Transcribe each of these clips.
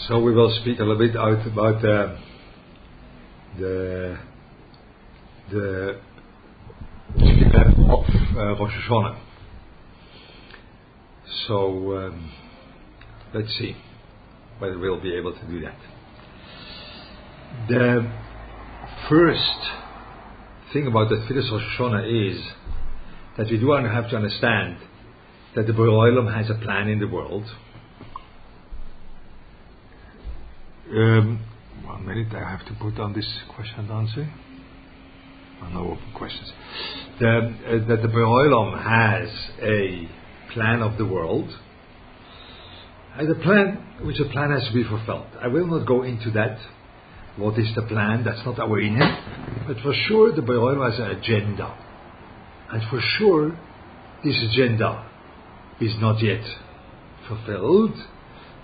So we will speak a little bit out about uh, the the of uh, Rosh Hashanah. So um, let's see whether we'll be able to do that. The first thing about the Tfilas Rosh Hashanah is that we do have to understand that the Borei has a plan in the world. Um, one minute, I have to put on this question and answer. No open questions. Uh, that the Borei has a plan of the world. Has a plan, which a plan has to be fulfilled. I will not go into that. What is the plan? That's not our inner. But for sure, the Borei has an agenda. And for sure, this agenda is not yet fulfilled.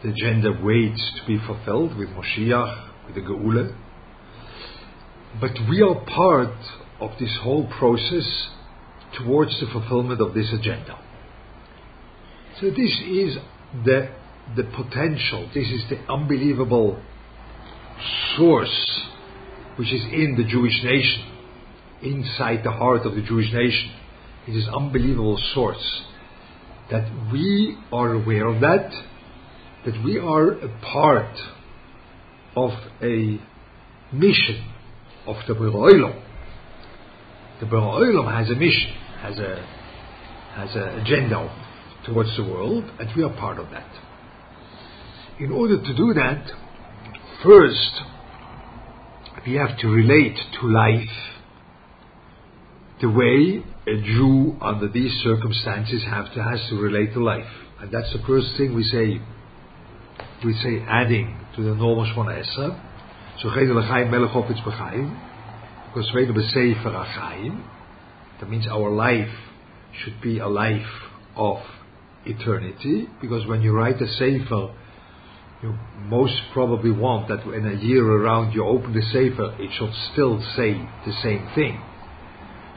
The agenda waits to be fulfilled with Moshiach, with the Geula. But we are part of this whole process towards the fulfillment of this agenda. So this is the, the potential, this is the unbelievable source which is in the Jewish nation inside the heart of the Jewish nation. It is unbelievable source that we are aware of that, that we are a part of a mission of the Borei The Borei has a mission, has a has an agenda towards the world, and we are part of that. In order to do that, first we have to relate to life the way a Jew under these circumstances have to, has to relate to life. And that's the first thing we say. We say adding to the normal Shmona Esra. So Gede L'chaim Melech Hofetz B'chaim. Because Veda B'sefer Achaim. That means our life should be a life of eternity. Because when you write a Sefer, you most probably want that in a year around you open the Sefer, it should still say the same thing.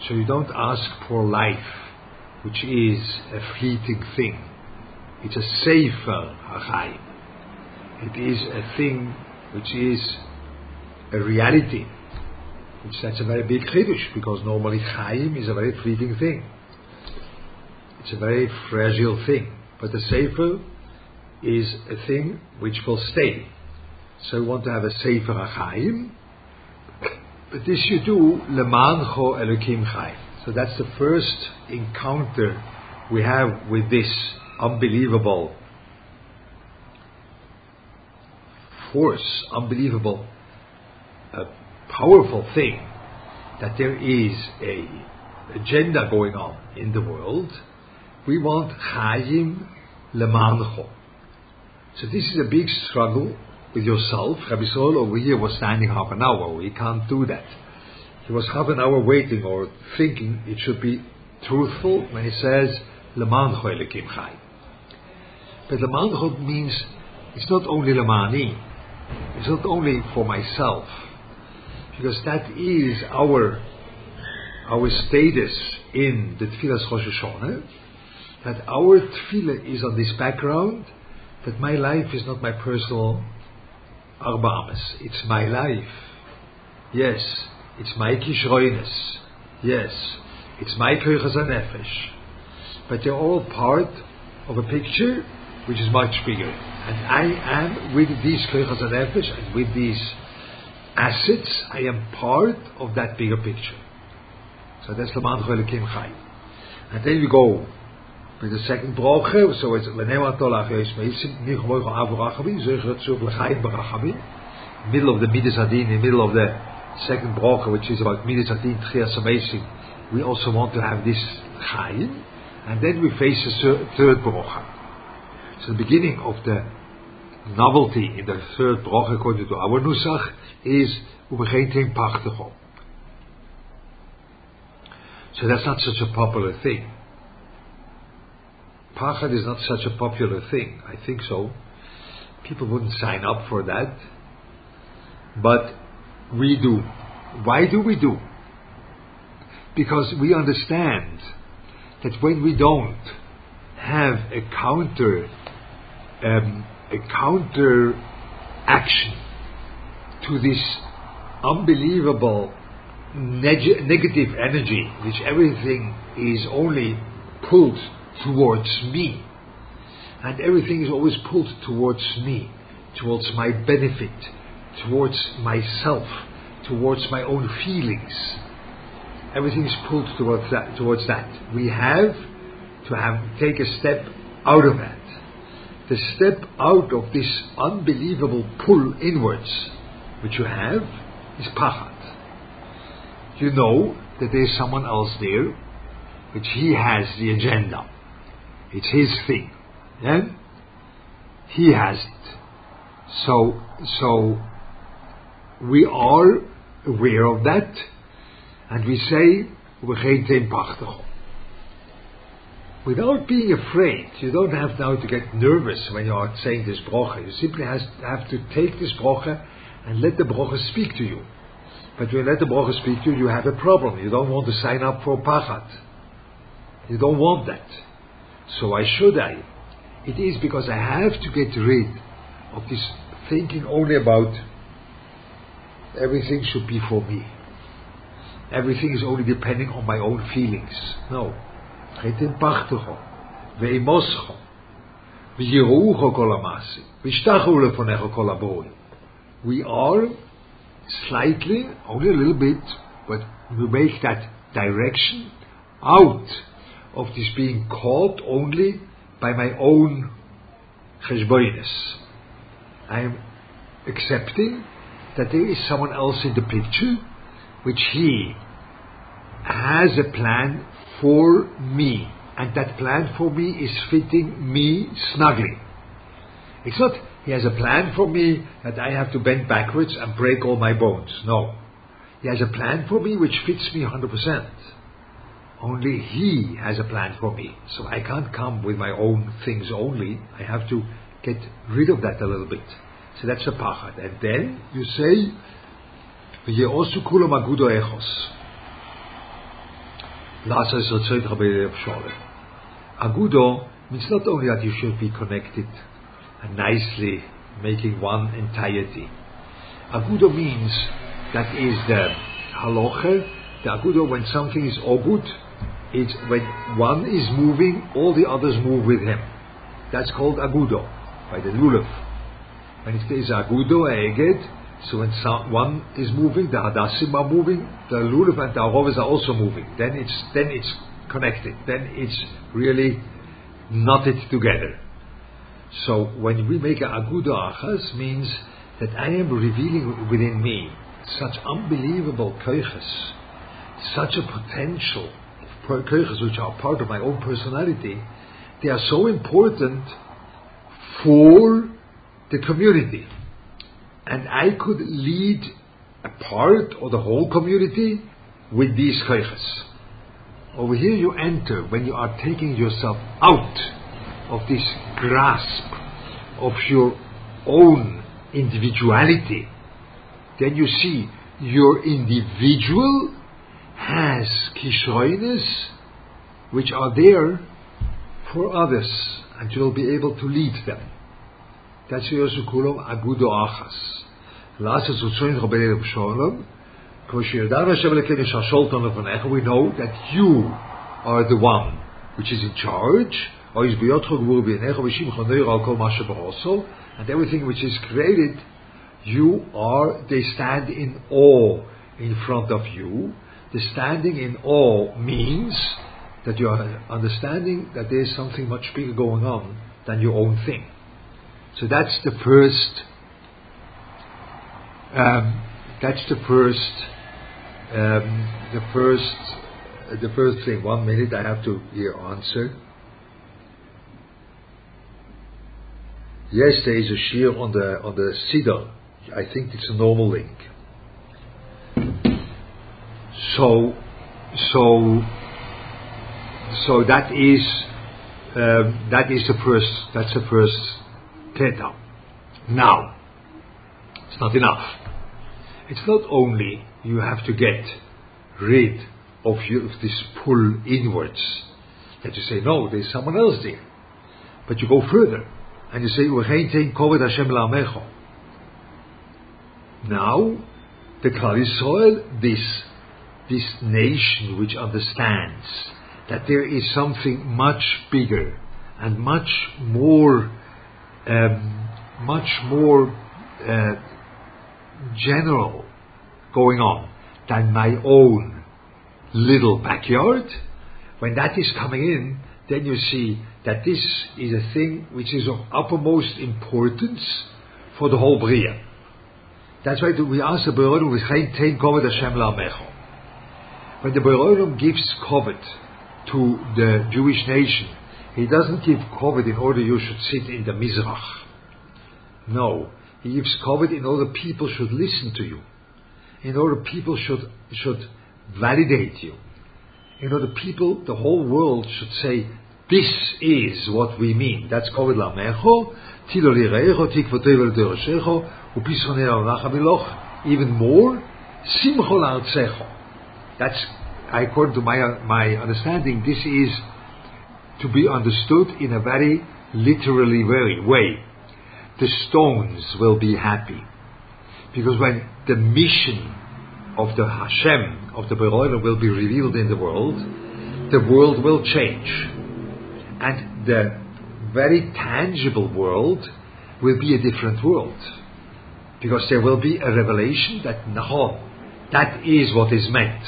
So you don't ask for life, which is a fleeting thing. It's a sefer hachayim. It is a thing which is a reality. Which that's a very big chiddush because normally chayim is a very fleeting thing. It's a very fragile thing. But the sefer is a thing which will stay. So we want to have a sefer hachayim but this you do lemancho elokim chai. So that's the first encounter we have with this unbelievable force, unbelievable, powerful thing that there is a agenda going on in the world. We want chayim lemancho. So this is a big struggle with yourself. Rabbi Sol over here was standing half an hour. We can't do that. He was half an hour waiting or thinking it should be truthful when he says Leman Choylekim Chai. But Leman means it's not only Lemani, it's not only for myself, because that is our our status in the Tfilas Rosh Hashanah, that our Tfilah is on this background, that my life is not my personal Arba It's my life. Yes. It's my Kishroines. Yes. It's my Nefesh. But they're all part of a picture which is much bigger. And I am with these Koichas Nefesh and with these assets, I am part of that bigger picture. So that's the Man Kim Chai. And then we go with the second broche, so it's Lenewa Tolach Yois Meisim, Nich Moich Avu Rachabi, Zechat Tzuf L'chaim B'Rachabi, middle of the Midas Adin, in the middle of the second broche, which is about Midas Adin, Tchias Hameisim, we also want to have this Chaim, and then we face the third broche. So the beginning of the novelty in the third broche, according to our Nusach, is Ubegenting Pachtigo. So that's not such a popular thing. Pachad is not such a popular thing. I think so. People wouldn't sign up for that. But we do. Why do we do? Because we understand that when we don't have a counter, um, a counter action, to this unbelievable neg- negative energy, which everything is only pulled towards me. And everything is always pulled towards me, towards my benefit, towards myself, towards my own feelings. Everything is pulled towards that. Towards that, we have to have take a step out of that. The step out of this unbelievable pull inwards, which you have, is pachat. You know that there's someone else there, which he has the agenda. It's his thing. Yeah? He has it. So, so we are aware of that, and we say, Without being afraid, you don't have now to get nervous when you are saying this brocha. You simply has, have to take this brocha and let the brocha speak to you. But when you let the brocha speak to you, you have a problem. You don't want to sign up for pachat. You don't want that. So why should I? It is because I have to get rid of this thinking only about everything should be for me. Everything is only depending on my own feelings. No. חיתן פחתךו, ואימוסכו, ויראוכו כל המעשים, וישתחו לפניך כל הבורים. We are slightly, only a little bit, but we make that direction out of this being caught only by my own cheshboinus. I am accepting that there is someone else in the picture, which he has a plan for me, and that plan for me is fitting me snugly. It's not he has a plan for me that I have to bend backwards and break all my bones. No. He has a plan for me which fits me 100%. Only he has a plan for me. So I can't come with my own things only. I have to get rid of that a little bit. So that's a pachat. And then you say, V'ye'osu kulam agudo echos. Agudo means not only that you should be connected nicely making one entirety. Agudo means that is the haloche, the agudo when something is ogud, it's when one is moving, all the others move with him. That's called agudo by the lulav. When it says agudo, eged, so when one is moving, the hadassim are moving, the lulav and the arovas are also moving. Then it's then it's connected. Then it's really knotted together. So when we make a aguda achas, means that I am revealing within me such unbelievable koiches, such a potential of koiches which are part of my own personality. They are so important for the community and I could lead a part or the whole community with these koiches. Over here you enter when you are taking yourself out of this grasp of your own individuality. Then you see your individual has kishoines which are there for others and you'll be able to lead them. Agudo Achas. Zutzoin Rabbeinu Sholom. We know that you are the one which is in charge. And everything which is created, you are, they stand in awe in front of you. The standing in awe means that you are understanding that there is something much bigger going on than your own thing. So that's the first. Um, that's the first. Um, the first. The first thing. One minute. I have to answer. Yes, there is a shear on the on the siddur. I think it's a normal link. So, so, so that is um, that is the first. That's the first Now, it's not enough. It's not only you have to get rid of, you, of this pull inwards that you say, no, there's someone else there. But you go further and you say, now the Klal Yisrael, this, this nation which understands that there is something much bigger and much more, um, much more uh, general going on than my own little backyard, when that is coming in, then you see that this is a thing which is of uppermost importance for the whole Bria. That's why we ask the Beronim with Tein Kovet Hashem La'amecho. When the Beronim gives Kovet to the Jewish nation, he doesn't give Kovet in order you should sit in the Mizrach. No, he gives Kovet in order people should listen to you, in order people should should validate you, in order people, the whole world should say, this is what we mean. That's Kovet Lamecho, Tilo Lirecho, Tikvotevel Deroshecho, even more, Simcho La'artzecho. That's, according to my, my understanding, this is to be understood in a very literally way. The stones will be happy. Because when the mission of the Hashem, of the Beroiler, will be revealed in the world, the world will change. And the very tangible world will be a different world. Because there will be a revelation that, Nahon, that is what is meant.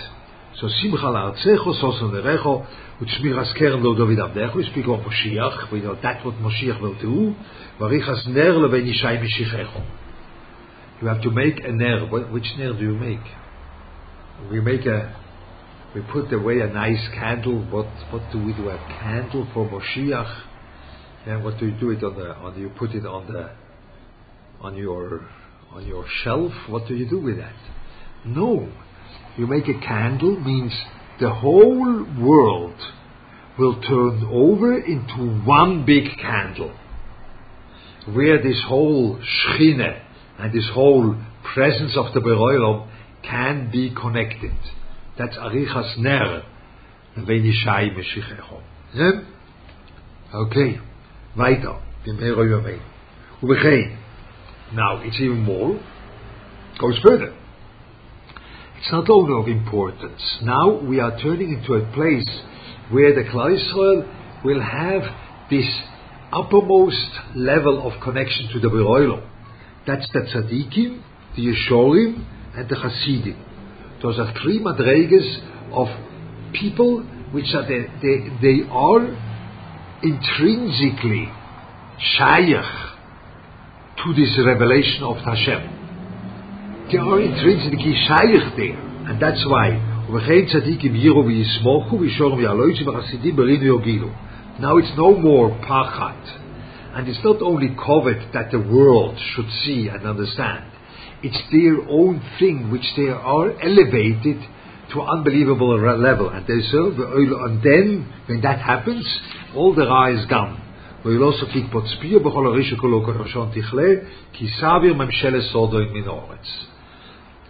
So Simcha la'artzecho, sosan nerecho, u'tzmiras keren lo David avdecho. We speak of Moshiach. We know that's what Moshiach will do. Varichas ner leven yishai mishichecho. You have to make a ner. Which ner do you make? We make a, we put away a nice candle. What what do we do? A candle for Moshiach. And what do you do it on the? On you put it on the, on your, on your shelf. What do you do with that? No, you make a candle means the whole world will turn over into one big candle where this whole Shchine and this whole presence of the Beroilom can be connected. That's Arichas Ner, Venishai Meshichecho. Okay, weiter, dem Beroilom. Now, it's even more, goes further. It's not only of importance. Now we are turning into a place where the Klal Yisrael will have this uppermost level of connection to the Beroilo. That's the Tzaddikim, the Yeshorim, and the Hasidim. Those are three madregas of people which are they, they are intrinsically shaykh to this revelation of Hashem they are intrinsically shaykh there. And that's why, now it's no more pachat. And it's not only covet that the world should see and understand. It's their own thing which they are elevated to unbelievable level. And they serve, and then, when that happens, all the ra is gone. ולא סופי פוצפיר בכל הרישו כולו כראשון תכלה, כי סביר ממשלת סודו מן אורץ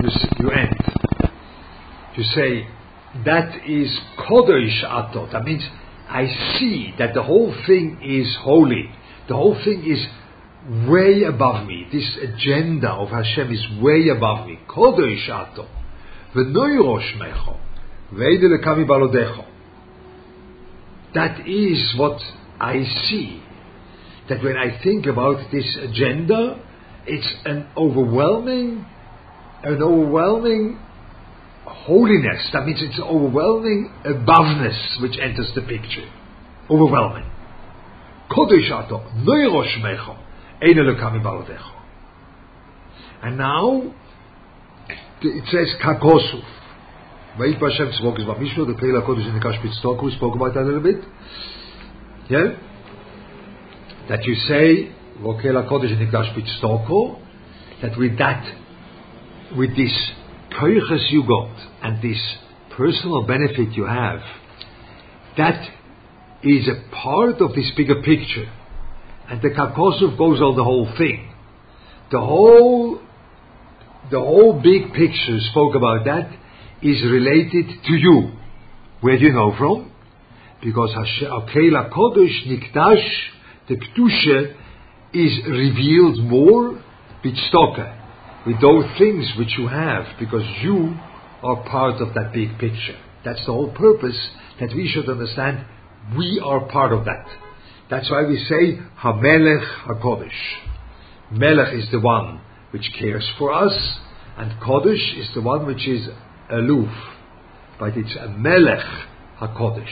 you, you end. You say, that is Kodesh Ato. That means I see that the whole thing is holy. The whole thing is way above me. This agenda of Hashem is way above me. Kodesh Ato. V'noirosh mecho. Ve'ede lekami balodecho. That is what I see. That when I think about this agenda, it's an overwhelming an overwhelming holiness. That means it's overwhelming aboveness which enters the picture. Overwhelming. And now, it says kakosuf. Vayit Hashem spoke about Mishlo, the Keila Kodesh in the Kashpit Stock, we spoke about that a little bit. Yeah? That you say, Vokela Kodesh in the Kashpit Stoko, that with that with this koiches you got and this personal benefit you have, that is a part of this bigger picture. And the Kakosov goes on the whole thing. The whole, the whole big picture spoke about that is related to you. Where do you know from? Because Akela Kodesh Nikdash, the Kedusha, is revealed more with Stoker, with those things which you have, because you are part of that big picture. That's the whole purpose that we should understand. We are part of that. That's why we say Hamelech Hakodesh. Melech is the one which cares for us, and Kodesh is the one which is aloof. But it's a Melech Hakodesh.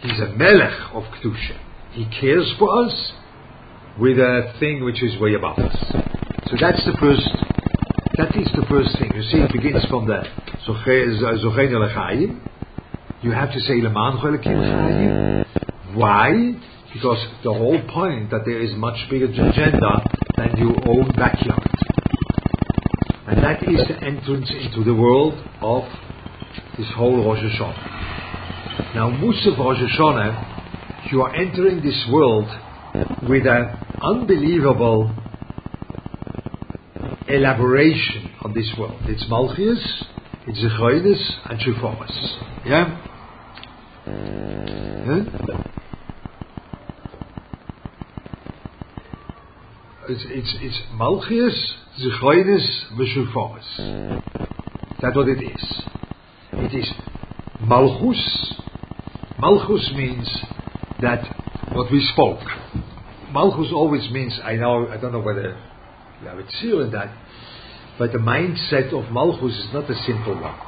He's a Melech of Kedusha. He cares for us with a thing which is way above us. So that's the first. That is the first thing. You see, it begins from the Zochein. You have to say Leman Chayim. Why? Because the whole point that there is much bigger agenda than your own backyard. And that is the entrance into the world of this whole Rosh Hashanah. Now, Musaf Rosh Hashanah, you are entering this world with an unbelievable elaboration on this world. It's Malchias, it's Zechoinis, and Shufomas. Yeah? yeah? It's, it's, it's Malchias, Zechoinis, Veshufomas. That's what it is. It is Malchus. Malchus means that what we spoke. Malchus always means, I know, I don't know whether you have a seal in that, but the mindset of Malchus is not a simple one.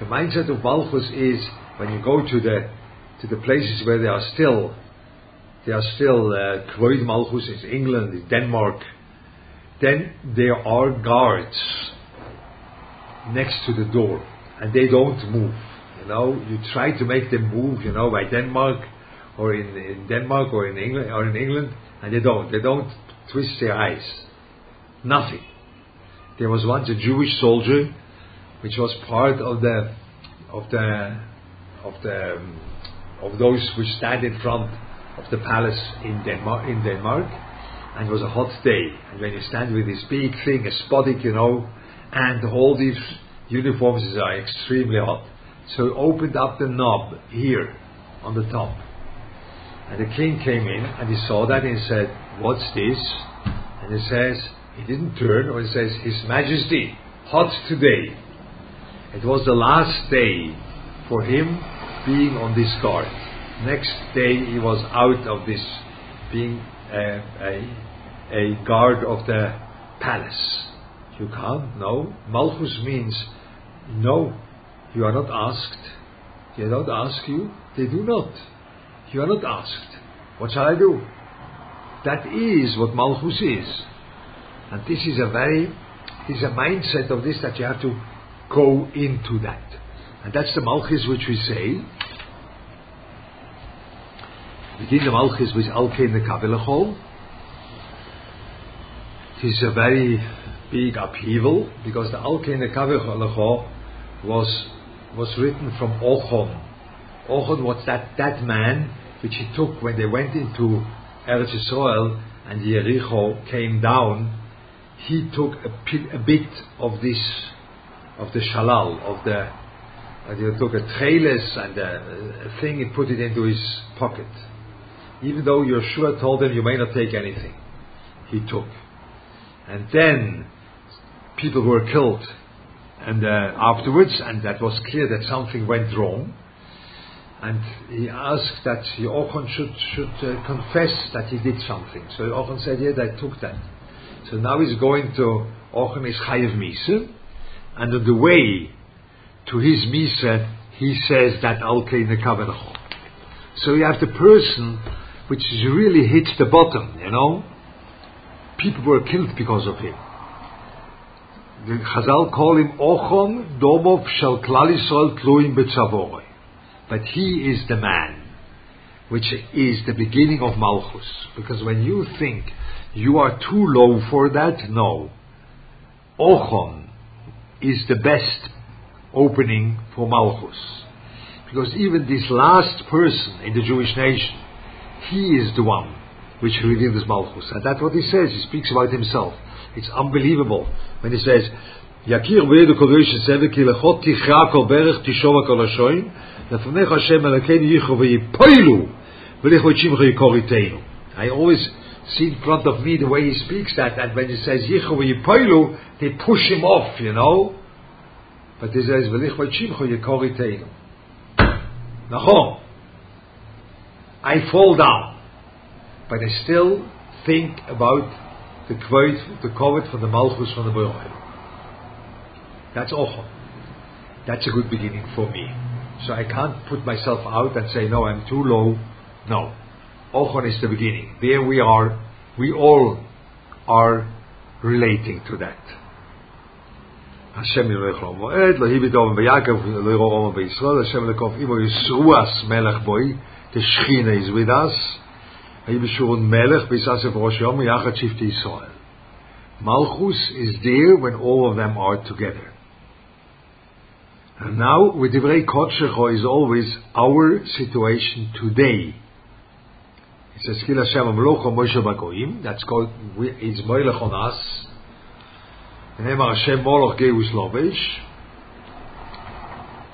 The mindset of Malchus is when you go to the to the places where they are still there are still uh, Kvoid Malchus in England, in Denmark, then there are guards next to the door and they don't move. You know, you try to make them move, you know, by Denmark or in, in Denmark or in England or in England, and they don't. They don't twist their eyes. Nothing. There was once a Jewish soldier, which was part of the of the of the of those who stand in front of the palace in Denmark in Denmark, and it was a hot day. And when you stand with this big thing, a spodik, you know, and all these uniforms are extremely hot. So he opened up the knob here on the top and the king came in and he saw that and he said, What's this? And he says, He didn't turn, or he says, His Majesty, hot today. It was the last day for him being on this guard. Next day he was out of this, being a, a, a guard of the palace. You can't, no. Malchus means, no, you are not asked. They don't ask you, they do not. You are not asked. What shall I do? That is what Malchus is. And this is a very, this is a mindset of this that you have to go into that. And that's the Malchus which we say. Begin the Malchus with Alkein the Kavilachol. It is a very big upheaval because the Alkein the Kavilachol was, was written from Ochon. Ochon was that, that man which he took when they went into Eretz Yisrael and Jericho came down, he took a, bit of this, of the shalal, of the, and he took a trellis and a, a thing and put it into his pocket. Even though Yeshua told him, you may not take anything. He took. And then people were killed. And uh, afterwards, and that was clear that something went wrong and he asked that Yochanan should, should uh, confess that he did something. So Yochanan said, yes, I took that. So now he's going to, Yochanan is Chayev Misa, and on the way to his Misa, he says that Alkei Nekavanachol. So you have the person which really hits the bottom, you know. People were killed because of him. The Chazal call him Ochon Domov Shal Klal Tluim Betzavore but he is the man, which is the beginning of Malchus. Because when you think you are too low for that, no. Ochon is the best opening for Malchus. Because even this last person in the Jewish nation, he is the one which revealed this Malchus. And that's what he says. He speaks about himself. It's unbelievable when he says, יכיר וידו כל ראש הסבל כי לכל תכרע כל ברך תשוב כל השוין לפניך השם אלוקינו ייחו ויפוילו ולכבוד שמך יקור איתנו I always see in front of me the way he speaks that and when he says ייחו ויפוילו they push him off you know but he says ולכבוד שמך יקור איתנו נכון I fall down but I still think about the quote, the quote from the Malchus from the Baruch that's awful. That's a good beginning for me. So I can't put myself out and say, no, I'm too low. No. Ochon is the beginning. There we are, we all are relating to that. Hashem hibit omen b'Yakov, lo yiro omen b'Yisrael, Hashem lekov imo Yisruas melech boi, the Shechina is with us, Hayibishurun melech, Rosh Yom, Yachad Shifti Yisrael. Malchus is there when all of them are together. And now, with Divrei Kodshecho is always our situation today. It says, Kil Hashem Amlocho Moshe Bagoim, that's called, it's Moilech on us. And Emar Hashem Moloch Lovish.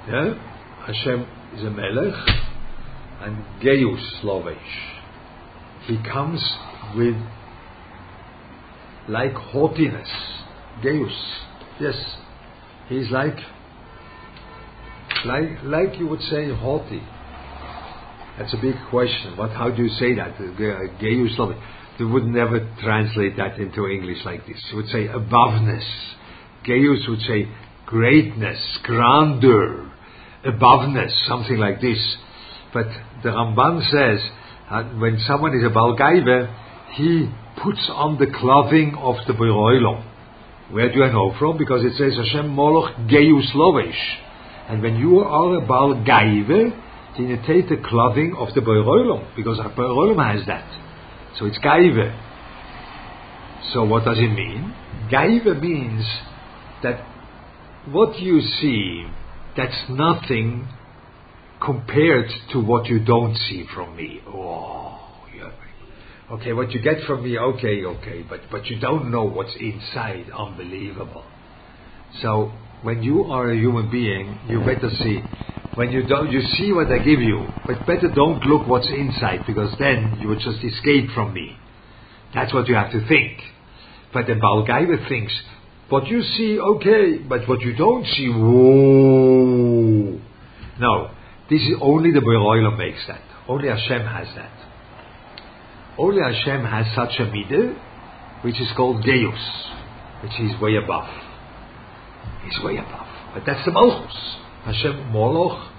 Yeah? Hashem is a Melech, and Geus Lovish. He comes with like haughtiness. Geus. Yes. He's like like, like you would say haughty. That's a big question. What, how do you say that? Gayus They would never translate that into English like this. You would say aboveness. Gaius would say greatness, grandeur, aboveness, something like this. But the Ramban says uh, when someone is a Balgaive, he puts on the clothing of the Beroilom. Where do I know from? Because it says Hashem Moloch Geus Lovesh. And when you are a Baal Gaive, then you take the clothing of the Boirolam, because our Boirolam has that. So it's Gaive. So what does it mean? Gaive means that what you see, that's nothing compared to what you don't see from me. Oh, yeah. Okay, what you get from me, okay, okay, but, but you don't know what's inside. Unbelievable. So when you are a human being, you better see. When you don't, you see what I give you, but better don't look what's inside because then you would just escape from me. That's what you have to think. But the Balgaiva thinks, what you see, okay, but what you don't see, whoa. No, this is only the Beroilam makes that. Only Hashem has that. Only Hashem has such a midah, which is called Deus, which is way above. He's way above. But that's the Malchus. Hashem Moloch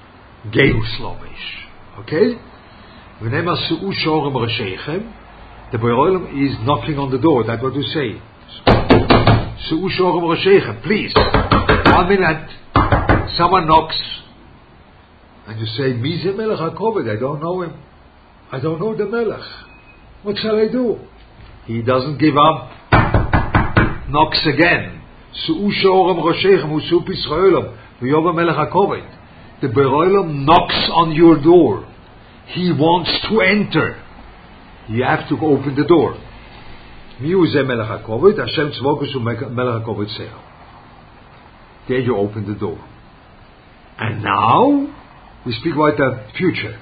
Geus Lomish. Okay? The Boirolim is knocking on the door. That's what you say. Please. One minute. Someone knocks. And you say, Mize. I don't know him. I don't know the Melech. What shall I do? He doesn't give up. Knocks again. שאו שאורם ראשיכם ושאו פסחאלם ויובא מלך הכובד. The Beroilam knocks on your door. He wants to enter. You have to open the door. מי הוא זה מלך הכובד? השם צבוקוס הוא מלך הכובד סר. There you open the door. And now, we speak about the future.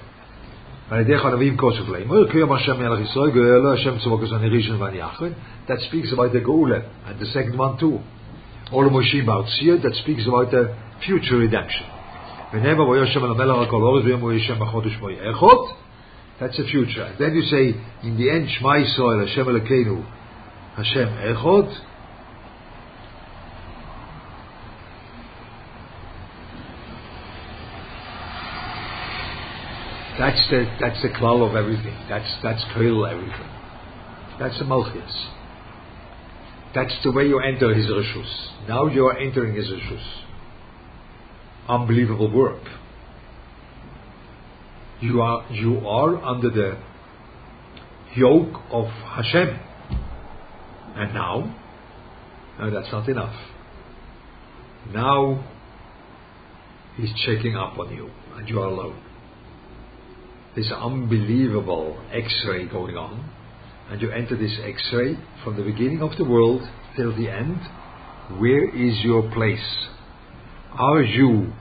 ועל ידי חנבים כוסף לאמור, קיים השם מלך ישראל, גואלו השם צבוקוס אני ראשון ואני אחרון. That speaks about the Geula, and the second one too. Olam Moshe Bautzia that speaks about the future redemption. That's the future. Then you say, in the end, Shema Yisrael, Hashem Elokeinu, Hashem Echot. That's the that's the klal of everything. That's that's kol everything. That's the malchus. That's the way you enter his rishus. Now you are entering his rishus. Unbelievable work. You are you are under the yoke of Hashem. And now No, that's not enough. Now he's checking up on you and you are alone. This unbelievable x-ray going on and you enter this x-ray from the beginning of the world till the end. Where is your place? Are you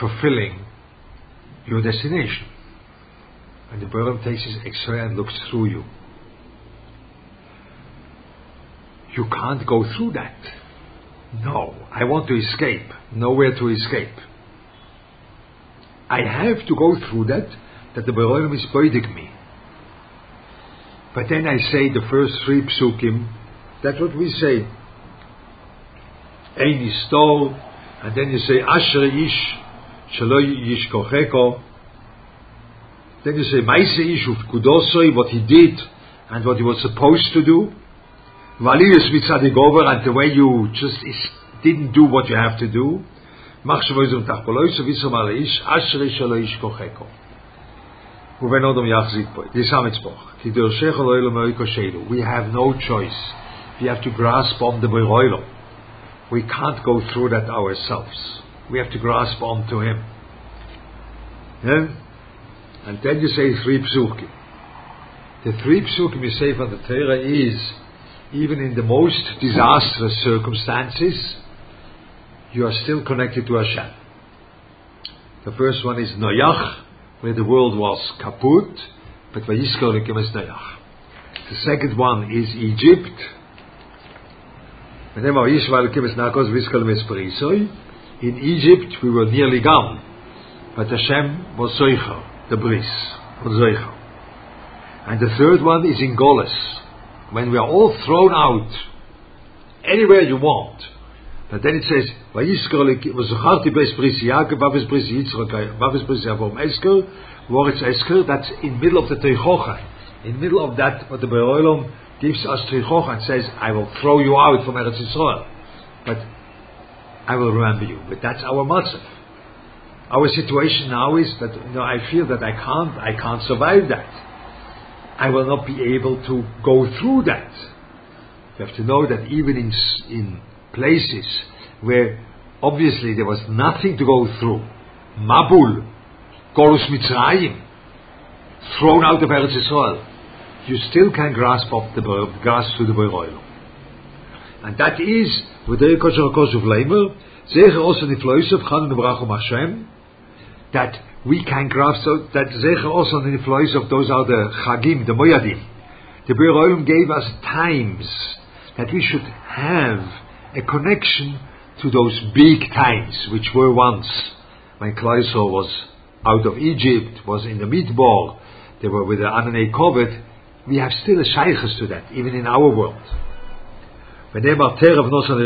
fulfilling your destination? And the Berlin takes his x-ray and looks through you. You can't go through that. No, I want to escape. Nowhere to escape. I have to go through that, that the Berolim is beudig me. But then I say the first three psukim, that's what we say. Ein stole, and then you say Asher ish, shelo yishkocheko. Then you say Maise ish ufkudosoi, what he did and what he was supposed to do. Valiyus mitzadig and the way you just didn't do what you have to do. Mach shvoizum tachpoloiso visom al ish, Asher ish shelo yishkocheko. We have no choice. We have to grasp on the Beroilo. We can't go through that ourselves. We have to grasp on to Him. Yeah? And then you say three psukim. The three psukim you say from the Torah is, even in the most disastrous circumstances, you are still connected to Hashem. The first one is Noach, where the world was kaput, but. The second one is Egypt, in Egypt we were nearly gone, but Hashem was Zoicher, the bris, was. And the third one is in Golis, when we are all thrown out, anywhere you want. But then it says, Vayiskol was Zacharti bes bris Yaakov, Vavis bris Yitzchak, Vavis bris Yavom Esker, Woritz Esker, that's in middle of the Teichocha. In middle of that, what the Be'olam gives us trichoch and says, I will throw you out from Eretz Yisrael, but I will remember you. But that's our matzav. Our situation now is that you know I feel that I can't I can't survive that. I will not be able to go through that. You have to know that even in in places where obviously there was nothing to go through, Mabul, Gorus Mitzrayim, thrown out of Eretz Yisrael, you still can grasp up the grasp to the Beroilo. And that is, with the Kosher Kosher Leimer, Zecher also the Floisov Chan Barach Hashem, that we can grasp, so that Zecher also the Floisov, those are the Chagim, the Moyadim. The Beroilim gave us times that we should have a connection to those big times, which were once when Klaiso was out of Egypt, was in the Midbar, they were with the Ananei Kovet, we have still a shaykhs to that, even in our world. Terev Nosan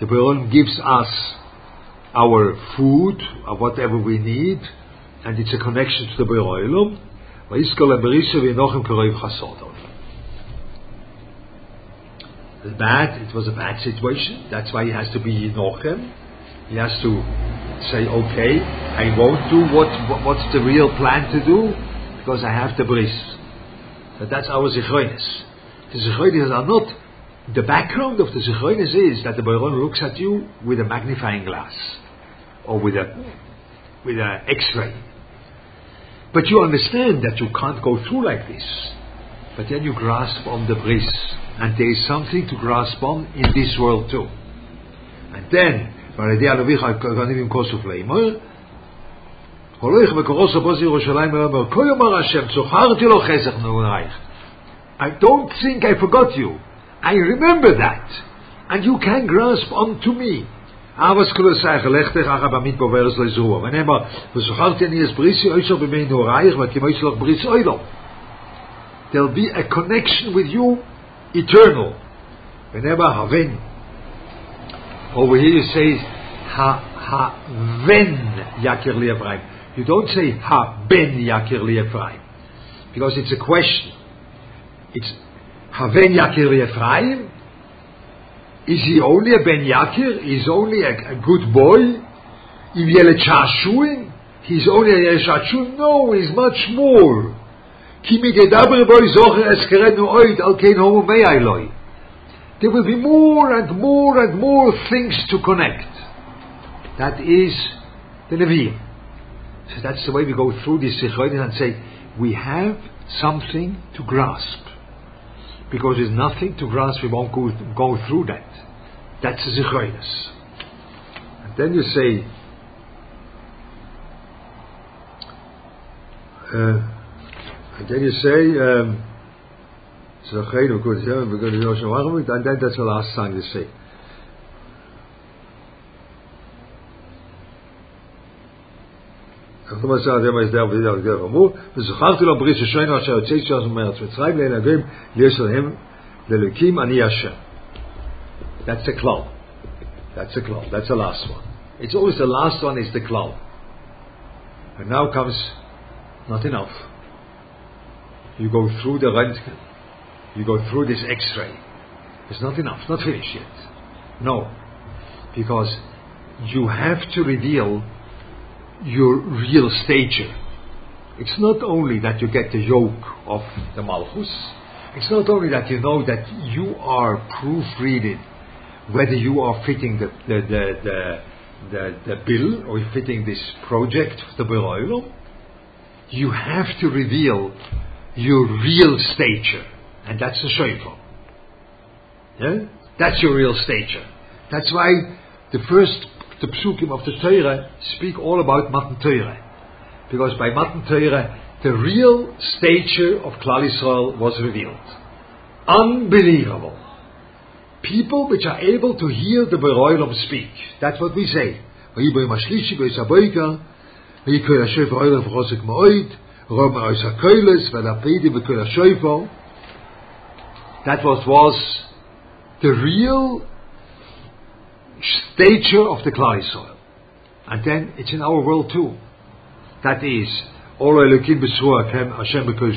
the Be'olim gives us our food, or whatever we need, and it's a connection to the Chasodon. Bad, it was a bad situation. That's why he has to be Nochem. He has to say, okay, I won't do what, what's the real plan to do because I have the bris. But that's our zichronis. The zichronis are not. The background of the zichronis is that the Baron looks at you with a magnifying glass or with a with an X-ray. But you understand that you can't go through like this. But then you grasp on the bris, and there is something to grasp on in this world too. And then, הולך וקורא סופו ירושלים ואומר, כה יאמר השם, צוחרתי לו חסך נעורייך. I don't think I forgot you. I remember that. And you can grasp onto me. אבס קולוסי גלכתך אחר במדבר וארץ לא יזרוע. ונאמר, וזוכרתי אני אס בריסי אויסו במי נעורייך, וכמו יצלח בריס אוילו. there'll be a connection with you eternal. Whenever Haven. Over here you say Ha Haven Yakir Li You don't say Ha Ben Yakir Li Because it's a question. It's Haven Yakir Li Is he only a Ben Yakir? Is only a, a good boy? If Chashuin? He's only a Yele No, he's much more there will be more and more and more things to connect. That is the Nevi'im. So that's the way we go through this Zichronis and say, we have something to grasp. Because there's nothing to grasp, we won't go, go through that. That's the Zichronis. And then you say, uh, and then you say, um, so we're going to go and then that's the last time you say. אנחנו מסע אדם ההסדר בדידה וגדר גמור, וזכרתי לו ברית ששיינו אשר יוצא שלנו מארץ מצרים לענבים ליש להם ללוקים אני השם. That's the cloud. That's the cloud. That's the last one. It's always the last one is the cloud. And now comes not enough. You go through the Röntgen. You go through this X-ray. It's not enough. Not finished yet. No. Because you have to reveal your real stature. It's not only that you get the yoke of the Malchus, it's not only that you know that you are proofreading whether you are fitting the, the, the, the, the, the bill or fitting this project, the Beroilo, you have to reveal your real stature, and that's the shofar. Yeah? That's your real stature. That's why the first the psukim of the Torah speak all about Matan Torah. Because by Matan Torah, the real stature of Klal Yisrael was revealed. Unbelievable. People which are able to hear the Beroilom speak. That's what we say. That was, was the real stature of the Klal Yisrael. And then it's in our world too. That is, Elokim b'suakem Hashem b'kol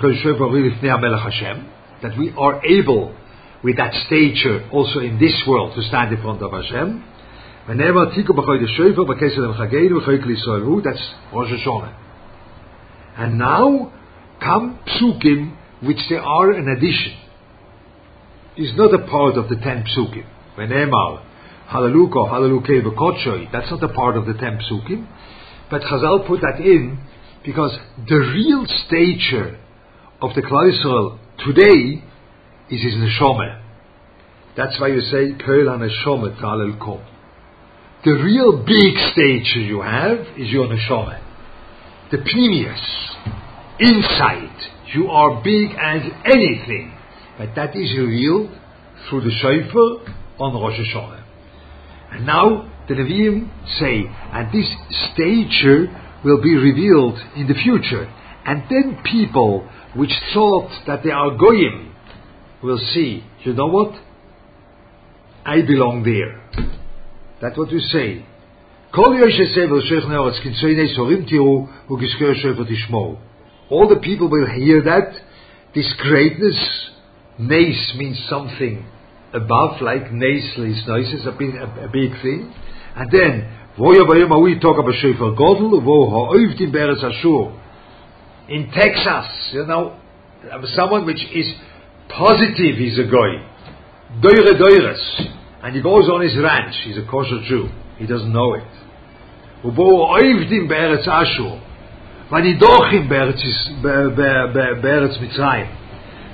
b'kol Hashem, that we are able, with that stature, also in this world, to stand in front of Hashem. That's Rosh Hashanah. And now come psukim, which they are an addition is not a part of the ten psukim. That's not a part of the ten psukim. But Chazal put that in because the real stature of the Klal Yisrael today is his neshama. That's why you say Kol HaNeshama Talel Kom. The real big stature you have is your neshama. The pnimius, inside, you are big as anything. But that is revealed through the shofar on Rosh Hashanah. And now the Nevi'im say, and this stature will be revealed in the future. And then people which thought that they are goyim will see, you know what? I belong there. That's what we say. All the people will hear that, this greatness Nace means something above, like nace is nice, it's a big, a, a big thing. And then, we talk about Shofar Godel. In Texas, you know, someone which is positive he's a guy. Doire doires and he goes on his ranch. He's a kosher Jew. He doesn't know it.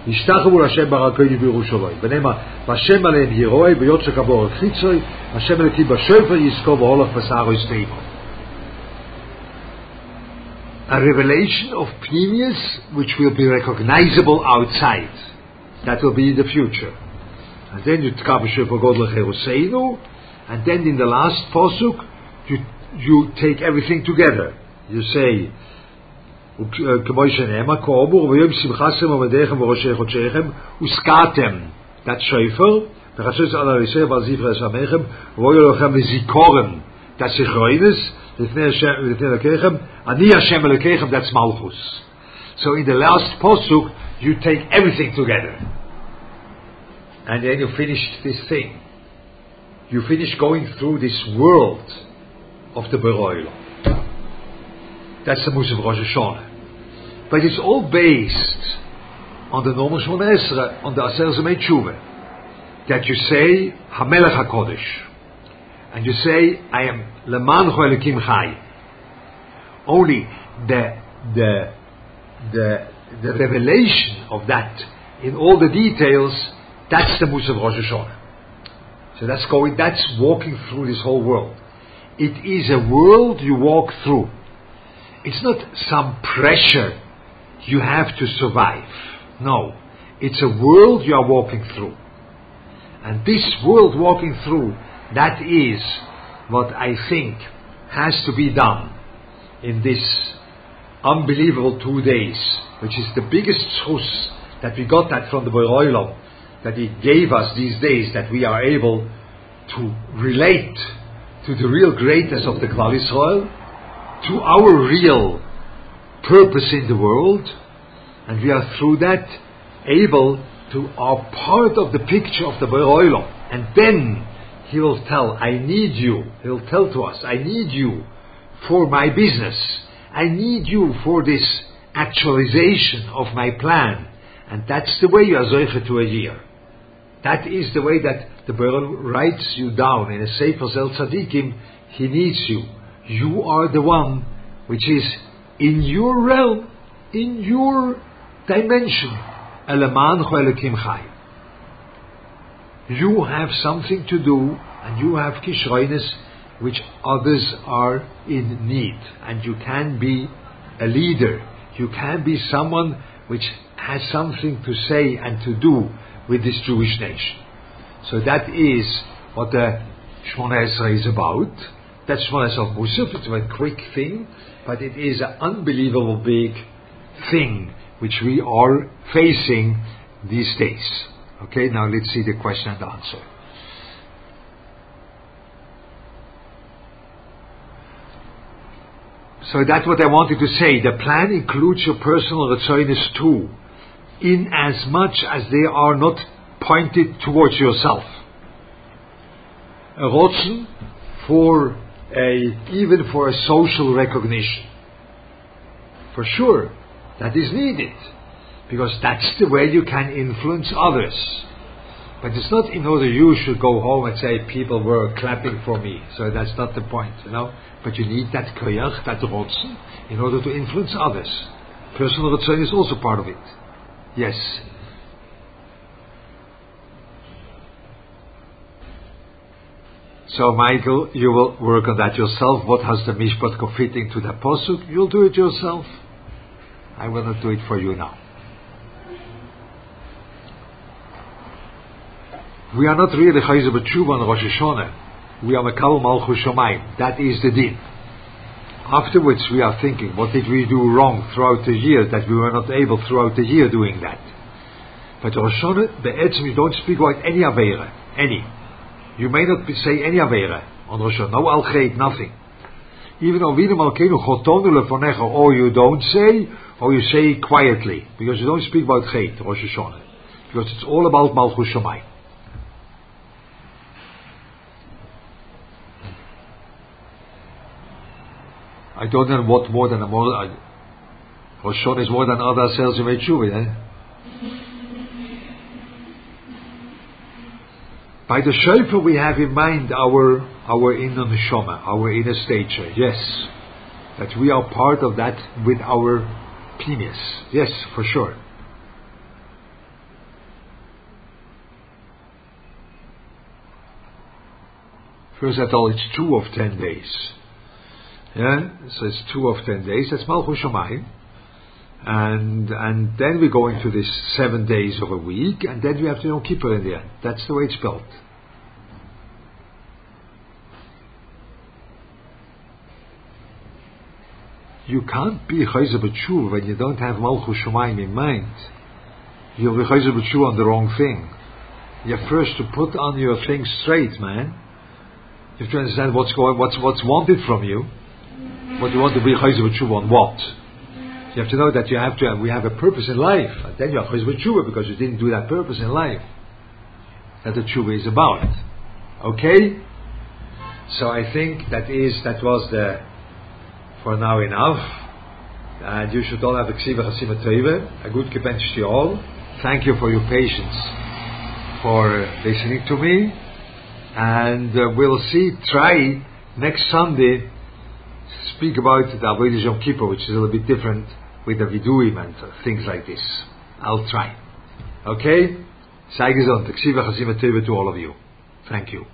השתחו מול השם ברקני בירושלים. ונאמר, והשם עליהם ירואי ויוצא כבור חיצרי, השם אלוקים בשפר יזכור A revelation of Pnimius which will be recognizable outside. That will be the future. And then you tkab for godlich Jerusalem, and then in the last posuk you you take everything together. You say, כמו שנאמר, כאמור, וביום שמחסם עבדיכם וראשי חודשיכם, ושקעתם, that שופר, וחשש על הריסר ועל זיפר אסמכם, ואויו לכם לזיכורם, that זיכרוינס, לפני אלוקיכם, אני השם אלוקיכם, that's מלכוס. So in the last posuk, you take everything together. And then you finish this thing. You finish going through this world of the Beroilo. That's the Musaf Rosh Hashanah. But it's all based on the normal Shemona Esra, on the Aser Zemei Tshuva, that you say Hamelech Hakodesh, and you say I am Leman Choelekim Chai. Only the the the the revelation of that in all the details, that's the Musaf Rosh Hashanah. So that's going, that's walking through this whole world. It is a world you walk through. It's not some pressure you have to survive. No. It's a world you are walking through. And this world walking through, that is what I think has to be done in this unbelievable two days, which is the biggest truth that we got that from the Boiroilam, that He gave us these days, that we are able to relate to the real greatness of the Klal Yisrael, to our real purpose in the world, and we are through that able to are part of the picture of the Boiroilam. And then He will tell, I need you. He'll tell to us, I need you for my business. I need you for this actualization of my plan. And that's the way you are zoiche to a year. That is the way that the Berel writes you down in a Sefer Zel Tzadikim. He needs you. You are the one which is in your realm, in your dimension. You have something to do, and you have kishroines which others are in need, and you can be a leader. You can be someone which has something to say and to do with this Jewish nation. So that is what the Shmona Esra is about. That's Shmona Esra of Musaf. It's a quick thing, but it is an unbelievable big thing which we are facing these days. Okay, now let's see the question and answer. So that's what I wanted to say. The plan includes your personal retzoinis too, in as much as they are not pointed towards yourself. A rotzen for a, even for a social recognition. For sure, that is needed, because that's the way you can influence others. But it's not in order you should go home and say people were clapping for me. So that's not the point, you know. But you need that koyach, that rotzen, in order to influence others. Personal return is also part of it. Yes. So, Michael, you will work on that yourself. What has the mishpat fitting to the posuk? You'll do it yourself. I will not do it for you now. We are not really chayzer b'tshuva on Rosh Hashanah. We are mekabel malchus shamayim. That is the din. Afterwards, we are thinking, what did we do wrong throughout the year that we were not able throughout the year doing that? But Rosh Hashanah, be'etzim, you don't speak about any avera, any. You may not say any avera on Rosh Hashanah, no al nothing. Even on Vina Malkeinu Chotonu or oh, you don't say, or you say quietly, because you don't speak about Chet, Rosh Hashanah. Because it's all about Malchus Shamayim. I don't know what more than a more. Rosh Hashanah is more than other sales you made sure, eh? By the shofar we have in mind our our inner neshama, our inner stature. Yes, that we are part of that with our penis. Yes, for sure. First of all, it's two of ten days. Yeah, so it's two of ten days. That's Malchus Shamayim. And and then we go into this seven days of a week, and then we have to know Kippur in the end. That's the way it's built. You can't be Chayzer when you don't have Malchus Shamayim in mind. You'll be Chayzer on the wrong thing. You have first to put on your things straight, man. You have to understand what's going, what's what's wanted from you what you want to be chayzer b'tshuva on what? You have to know that you have to. have, We have a purpose in life, and then you are chayzer b'tshuva because you didn't do that purpose in life. That the tshuva is about. Okay. So I think that is that was the for now enough. And you should all have a ksiva chasima a good kepench to all. thank you for your patience, for listening to me, and uh, we'll see, try next Sunday speak about the Avodah Yom Kippur, which is a little bit different with the Viduim and things like this. I'll try. Okay? Sei gesund. Ich to all of you. Thank you.